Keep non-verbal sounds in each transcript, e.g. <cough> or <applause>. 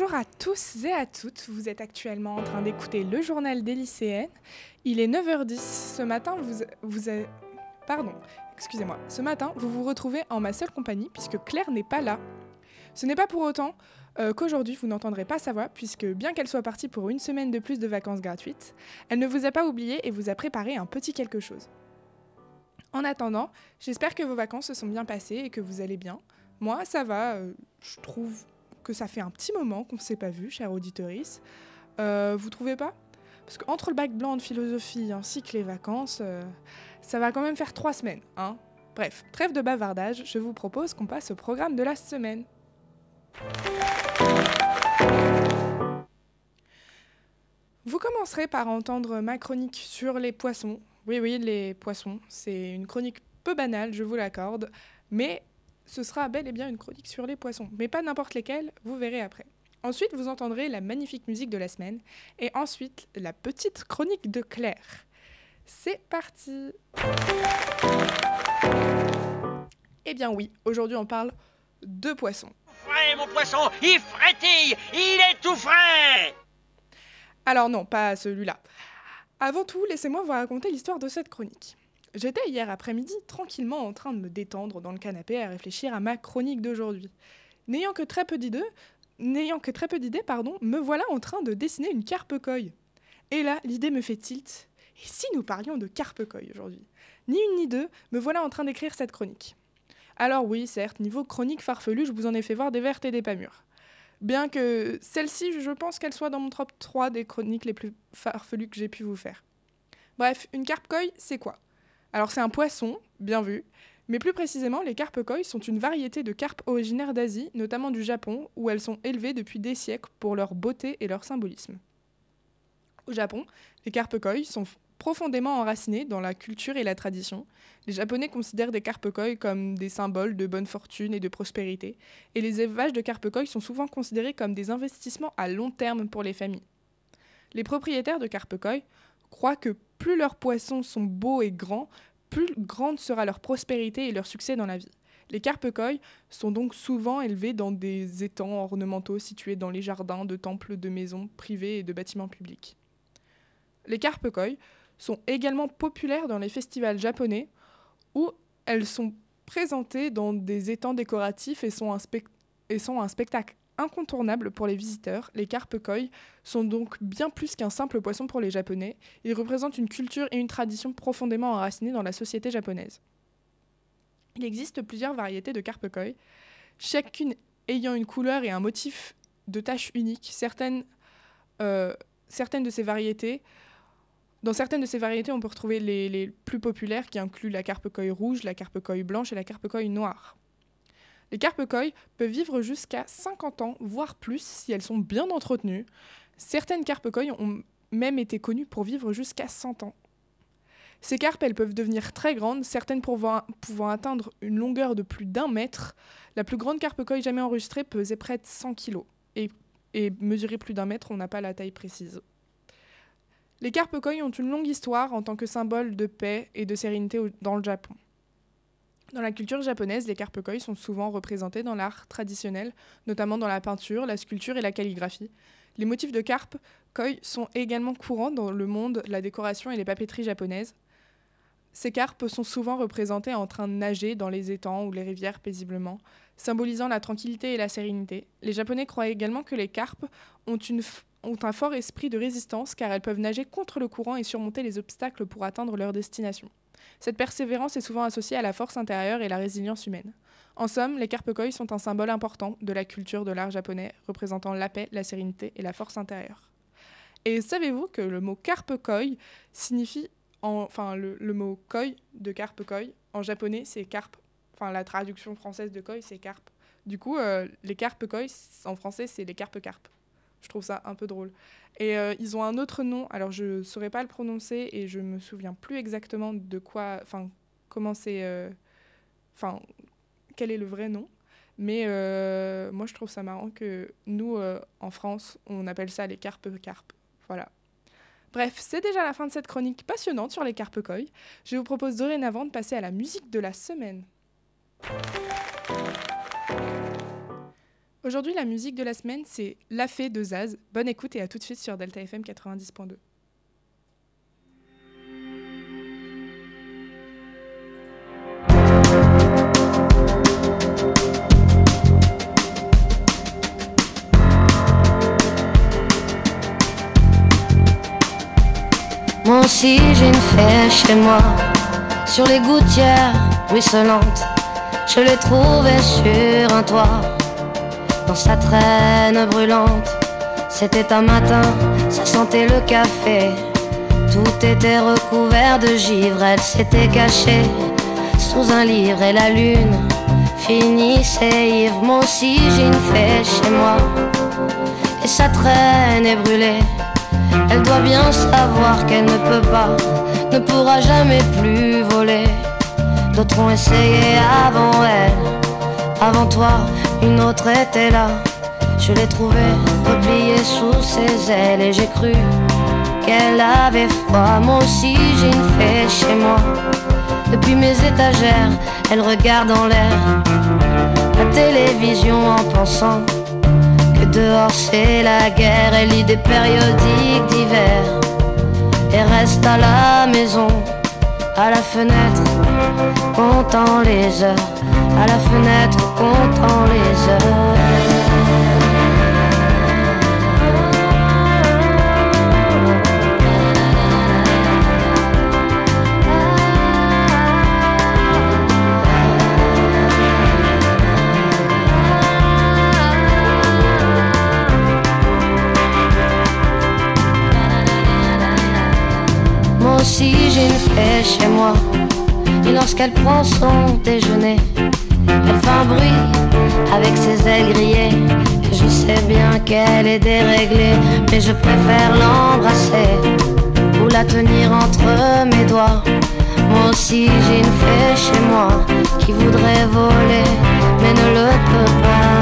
Bonjour à tous et à toutes, vous êtes actuellement en train d'écouter le journal des lycéennes. Il est 9h10, ce matin vous, vous. Pardon, excusez-moi. Ce matin, vous vous retrouvez en ma seule compagnie puisque Claire n'est pas là. Ce n'est pas pour autant euh, qu'aujourd'hui vous n'entendrez pas sa voix puisque bien qu'elle soit partie pour une semaine de plus de vacances gratuites, elle ne vous a pas oublié et vous a préparé un petit quelque chose. En attendant, j'espère que vos vacances se sont bien passées et que vous allez bien. Moi, ça va, euh, je trouve que ça fait un petit moment qu'on ne s'est pas vu, chère auditorice. Euh, vous trouvez pas? Parce qu'entre le bac blanc de philosophie ainsi que les vacances, euh, ça va quand même faire trois semaines. Hein Bref, trêve de bavardage, je vous propose qu'on passe au programme de la semaine. Vous commencerez par entendre ma chronique sur les poissons. Oui, oui, les poissons. C'est une chronique peu banale, je vous l'accorde, mais ce sera bel et bien une chronique sur les poissons, mais pas n'importe lesquels, vous verrez après. Ensuite, vous entendrez la magnifique musique de la semaine, et ensuite la petite chronique de Claire. C'est parti Eh bien oui, aujourd'hui on parle de poissons. Frais, mon poisson, il frétille, il est tout frais Alors non, pas celui-là. Avant tout, laissez-moi vous raconter l'histoire de cette chronique. J'étais hier après-midi tranquillement en train de me détendre dans le canapé à réfléchir à ma chronique d'aujourd'hui. N'ayant que très peu d'idées, n'ayant que très peu d'idées, pardon, me voilà en train de dessiner une carpe coy. Et là, l'idée me fait tilt. Et si nous parlions de carpe coy aujourd'hui? Ni une ni deux, me voilà en train d'écrire cette chronique. Alors oui, certes, niveau chronique farfelu, je vous en ai fait voir des vertes et des pas mûres. Bien que celle-ci, je pense qu'elle soit dans mon top 3 des chroniques les plus farfelues que j'ai pu vous faire. Bref, une carpe coy, c'est quoi? Alors c'est un poisson, bien vu, mais plus précisément, les carpes koi sont une variété de carpes originaires d'Asie, notamment du Japon, où elles sont élevées depuis des siècles pour leur beauté et leur symbolisme. Au Japon, les carpes koi sont profondément enracinées dans la culture et la tradition. Les Japonais considèrent des carpes koi comme des symboles de bonne fortune et de prospérité, et les élevages de carpes koi sont souvent considérés comme des investissements à long terme pour les familles. Les propriétaires de carpes koi croient que plus leurs poissons sont beaux et grands, plus grande sera leur prospérité et leur succès dans la vie. Les carpes sont donc souvent élevés dans des étangs ornementaux situés dans les jardins de temples, de maisons privées et de bâtiments publics. Les carpes sont également populaires dans les festivals japonais où elles sont présentées dans des étangs décoratifs et sont un spectacle incontournable pour les visiteurs, les carpes koi sont donc bien plus qu'un simple poisson pour les Japonais. Ils représentent une culture et une tradition profondément enracinées dans la société japonaise. Il existe plusieurs variétés de carpes koi, chacune ayant une couleur et un motif de taches uniques. Certaines, euh, certaines de ces variétés dans certaines de ces variétés, on peut retrouver les, plus populaires qui incluent la carpe rouge, la carpe blanche et la carpe noire. Les carpes koi peuvent vivre jusqu'à 50 ans, voire plus, si elles sont bien entretenues. Certaines carpes koi ont même été connues pour vivre jusqu'à 100 ans. Ces carpes, elles peuvent devenir très grandes, certaines pouvant, atteindre une longueur de plus d'un mètre. La plus grande carpe koi jamais enregistrée pesait près de 100 kg. Et, et mesurer plus d'un mètre, on n'a pas la taille précise. Les carpes koi ont une longue histoire en tant que symbole de paix et de sérénité dans le Japon. Dans la culture japonaise, les carpes koi sont souvent représentés dans l'art traditionnel, notamment dans la peinture, la sculpture et la calligraphie. Les motifs de carpes koi sont également courants dans le monde de la décoration et les papeteries japonaises. Ces carpes sont souvent représentées en train de nager dans les étangs ou les rivières paisiblement, symbolisant la tranquillité et la sérénité. Les Japonais croient également que les carpes ont un fort esprit de résistance car elles peuvent nager contre le courant et surmonter les obstacles pour atteindre leur destination. Cette persévérance est souvent associée à la force intérieure et la résilience humaine. En somme, les carpes koi sont un symbole important de la culture de l'art japonais, représentant la paix, la sérénité et la force intérieure. Et savez-vous que le mot carpe koi signifie, enfin le, mot koi de carpe koi en japonais c'est carpe, enfin la traduction française de koi c'est carpe. Du coup, euh, les carpes koi en français c'est les carpes. Je trouve ça un peu drôle. Et euh, ils ont un autre nom, alors je ne saurais pas le prononcer et je me souviens plus exactement de quoi, enfin, comment c'est, euh, enfin, quel est le vrai nom. Mais euh, moi, je trouve ça marrant que nous, en France, on appelle ça les carpes carpes. Voilà. Bref, c'est déjà la fin de cette chronique passionnante sur les carpes koi. Je vous propose dorénavant de passer à la musique de la semaine. Aujourd'hui, la musique de la semaine, c'est La Fée de Zaz. Bonne écoute et à tout de suite sur Delta FM 90.2. Moi aussi j'ai une fée chez moi, sur les gouttières ruisselantes. Je l'ai trouvée sur un toit, dans sa traîne brûlante. C'était un matin, ça sentait le café. Tout était recouvert de givre, elle s'était cachée sous un livre et la lune finissait ivre. Moi aussi j'ai une fée chez moi, et sa traîne est brûlée. Elle doit bien savoir qu'elle ne peut pas, ne pourra jamais plus voler. D'autres ont essayé avant elle, avant toi, une autre était là. Je l'ai trouvée repliée sous ses ailes et j'ai cru qu'elle avait froid. Moi aussi j'ai une fée chez moi. Depuis mes étagères, elle regarde en l'air la télévision en pensant dehors c'est la guerre, elle lit des périodiques d'hiver et reste à la maison, à la fenêtre, comptant les heures, à la fenêtre, comptant les heures. aussi j'ai une fée chez moi. Et lorsqu'elle prend son déjeuner, qu'elle est déréglée, mais je préfère l'embrasser ou la tenir entre mes doigts. Moi aussi j'ai une fée chez moi qui voudrait voler, mais ne le peut pas.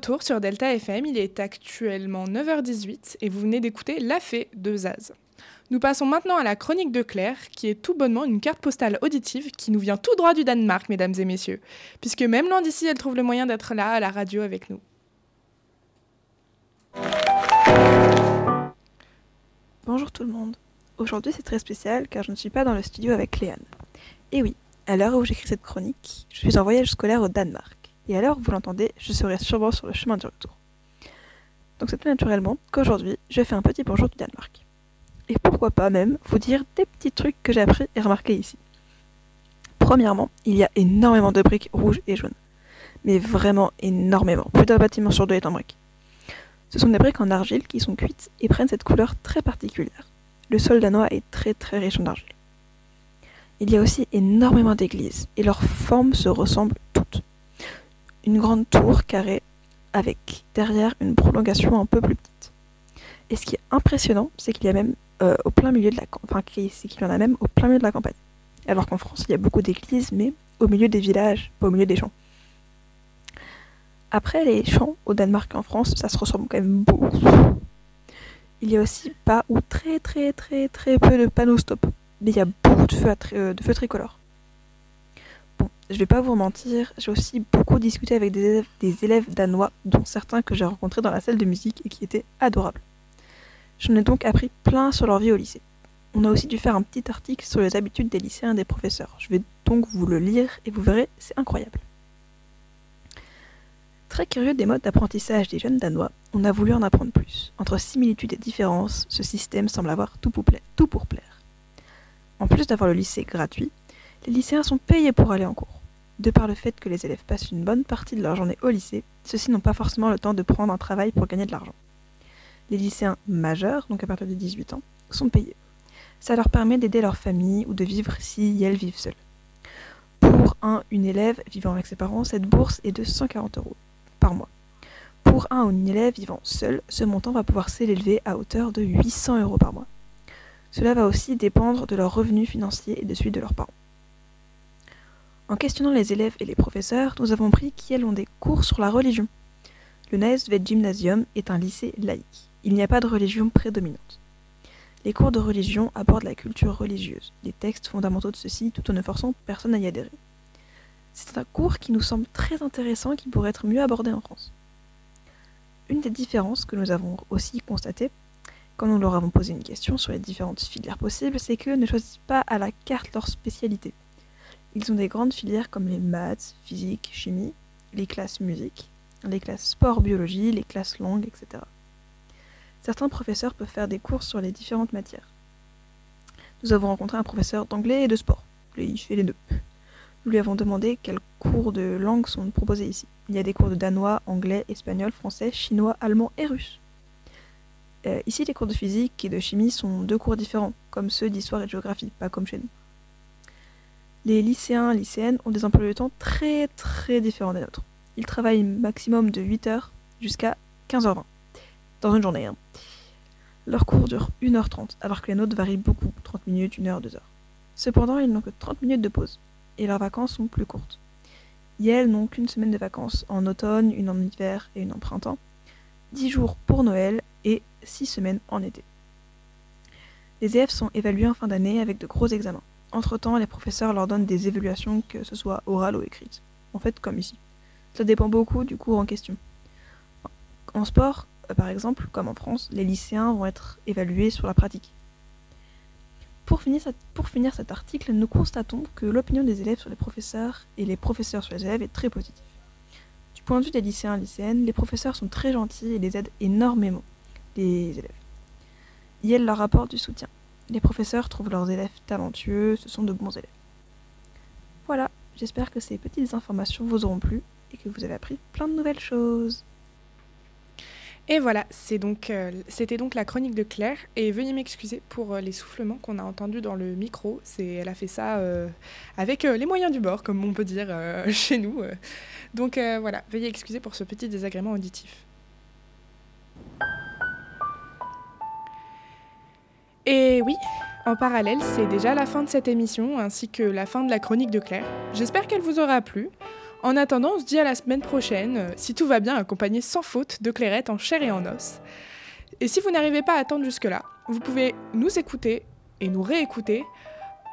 Retour sur Delta FM, il est actuellement 9h18 et vous venez d'écouter La Fée de Zaz. Nous passons maintenant à la chronique de Claire, qui est tout bonnement une carte postale auditive qui nous vient tout droit du Danemark, mesdames et messieurs, puisque même loin d'ici, elle trouve le moyen d'être là à la radio avec nous. Bonjour tout le monde. Aujourd'hui c'est très spécial car je ne suis pas dans le studio avec Léane. Et oui, à l'heure où j'écris cette chronique, je suis en voyage scolaire au Danemark et alors vous l'entendez, je serai sûrement sur le chemin du retour. Donc c'est tout naturellement qu'aujourd'hui, je fais un petit bonjour du Danemark. Et pourquoi pas même vous dire des petits trucs que j'ai appris et remarqués ici. Premièrement, il y a énormément de briques rouges et jaunes. Mais vraiment énormément. Plus d'un bâtiment sur deux est en briques. Ce sont des briques en argile qui sont cuites et prennent cette couleur très particulière. Le sol danois est très très riche en argile. Il y a aussi énormément d'églises et leurs formes se ressemblent une grande tour carrée avec derrière une prolongation un peu plus petite. Et ce qui est impressionnant, c'est qu'il y a même euh, au plein milieu de la enfin, c'est qu'il y en a même au plein milieu de la campagne. Alors qu'en France, il y a beaucoup d'églises, mais au milieu des villages, pas au milieu des champs. Après les champs au Danemark et en France, ça se ressemble quand même beaucoup. Il y a aussi pas ou très très très très peu de panneaux stop, mais il y a beaucoup de feux, euh, de feux tricolores. Je vais pas vous mentir, j'ai aussi beaucoup discuté avec des élèves, danois, dont certains que j'ai rencontrés dans la salle de musique et qui étaient adorables. J'en ai donc appris plein sur leur vie au lycée. On a aussi dû faire un petit article sur les habitudes des lycéens et des professeurs. Je vais donc vous le lire et vous verrez, c'est incroyable. Très curieux des modes d'apprentissage des jeunes Danois, on a voulu en apprendre plus. Entre similitudes et différences, ce système semble avoir. Tout pour plaire. En plus d'avoir le lycée gratuit, les lycéens sont payés pour aller en cours. De par le fait que les élèves passent une bonne partie de leur journée au lycée, ceux-ci n'ont pas forcément le temps de prendre un travail pour gagner de l'argent. Les lycéens majeurs, donc à partir de 18 ans, sont payés. Ça leur permet d'aider leur famille ou de vivre si elles vivent seules. Pour un, une élève vivant avec ses parents, cette bourse est de 140 euros par mois. Pour un ou une élève vivant seul, ce montant va pouvoir s'élever à hauteur de 800 euros par mois. Cela va aussi dépendre de leurs revenus financiers et de celui de leurs parents. En questionnant les élèves et les professeurs, nous avons appris qu'ils ont des cours sur la religion. Le Naesvet Gymnasium est un lycée laïque. Il n'y a pas de religion prédominante. Les cours de religion abordent la culture religieuse, les textes fondamentaux de ceux-ci, tout en ne forçant personne à y adhérer. C'est un cours qui nous semble très intéressant et qui pourrait être mieux abordé en France. Une des différences que nous avons aussi constatées quand nous leur avons posé une question sur les différentes filières possibles, c'est qu'eux ne choisissent pas à la carte leur spécialité. Ils ont des grandes filières comme les maths, physique, chimie, les classes musique, les classes sport, biologie, les classes langues, etc. Certains professeurs peuvent faire des cours sur les différentes matières. Nous avons rencontré un professeur d'anglais et de sport. Il fait les deux. Nous lui avons demandé quels cours de langue sont proposés ici. Il y a des cours de danois, anglais, espagnol, français, chinois, allemand et russe. Euh, ici, les cours de physique et de chimie sont deux cours différents, comme ceux d'histoire et de géographie, pas comme chez nous. Les lycéens, lycéennes ont des emplois de temps très très différents des nôtres. Ils travaillent maximum de 8h jusqu'à 15h20 dans une journée. Hein. Leurs cours durent 1h30, alors que les nôtres varient beaucoup, 30 minutes, 1h, 2h. Cependant, ils n'ont que 30 minutes de pause et leurs vacances sont plus courtes. elles n'ont qu'une semaine de vacances en automne, une en hiver et une en printemps, 10 jours pour Noël et 6 semaines en été. Les élèves sont évalués en fin d'année avec de gros examens. Entre-temps, les professeurs leur donnent des évaluations, que ce soit orales ou écrites. En fait, comme ici. Ça dépend beaucoup du cours en question. En sport, euh, par exemple, comme en France, les lycéens vont être évalués sur la pratique. Pour finir, cet article, nous constatons que l'opinion des élèves sur les professeurs et les professeurs sur les élèves est très positive. Du point de vue des lycéens et lycéennes, les professeurs sont très gentils et les aident énormément, les élèves. Elles leur apportent du soutien. Les professeurs trouvent leurs élèves talentueux, ce sont de bons élèves. Voilà, j'espère que ces petites informations vous auront plu et que vous avez appris plein de nouvelles choses. Et voilà, euh, c'était donc, la chronique de Claire. Et veuillez m'excuser pour euh, les soufflements qu'on a entendus dans le micro. elle a fait ça euh, avec les moyens du bord, comme on peut dire <laughs> chez nous. Donc voilà, veuillez excuser pour ce petit désagrément auditif. Et oui, en parallèle, c'est déjà la fin de cette émission ainsi que la fin de la chronique de Claire. J'espère qu'elle vous aura plu. En attendant, on se dit à la semaine prochaine, euh, si tout va bien, accompagné sans faute de Clairette en chair et en os. Et si vous n'arrivez pas à attendre jusque-là, vous pouvez nous écouter et nous réécouter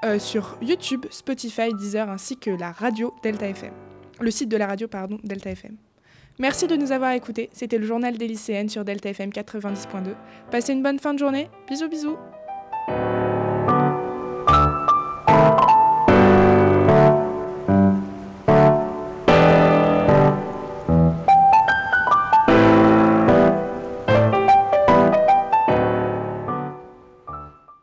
euh, sur YouTube, Spotify, Deezer ainsi que la radio Delta FM. Le site de la radio, pardon, Delta FM. Merci de nous avoir écoutés. C'était le journal des lycéennes sur Delta FM 90.2. Passez une bonne fin de journée. Bisous bisous.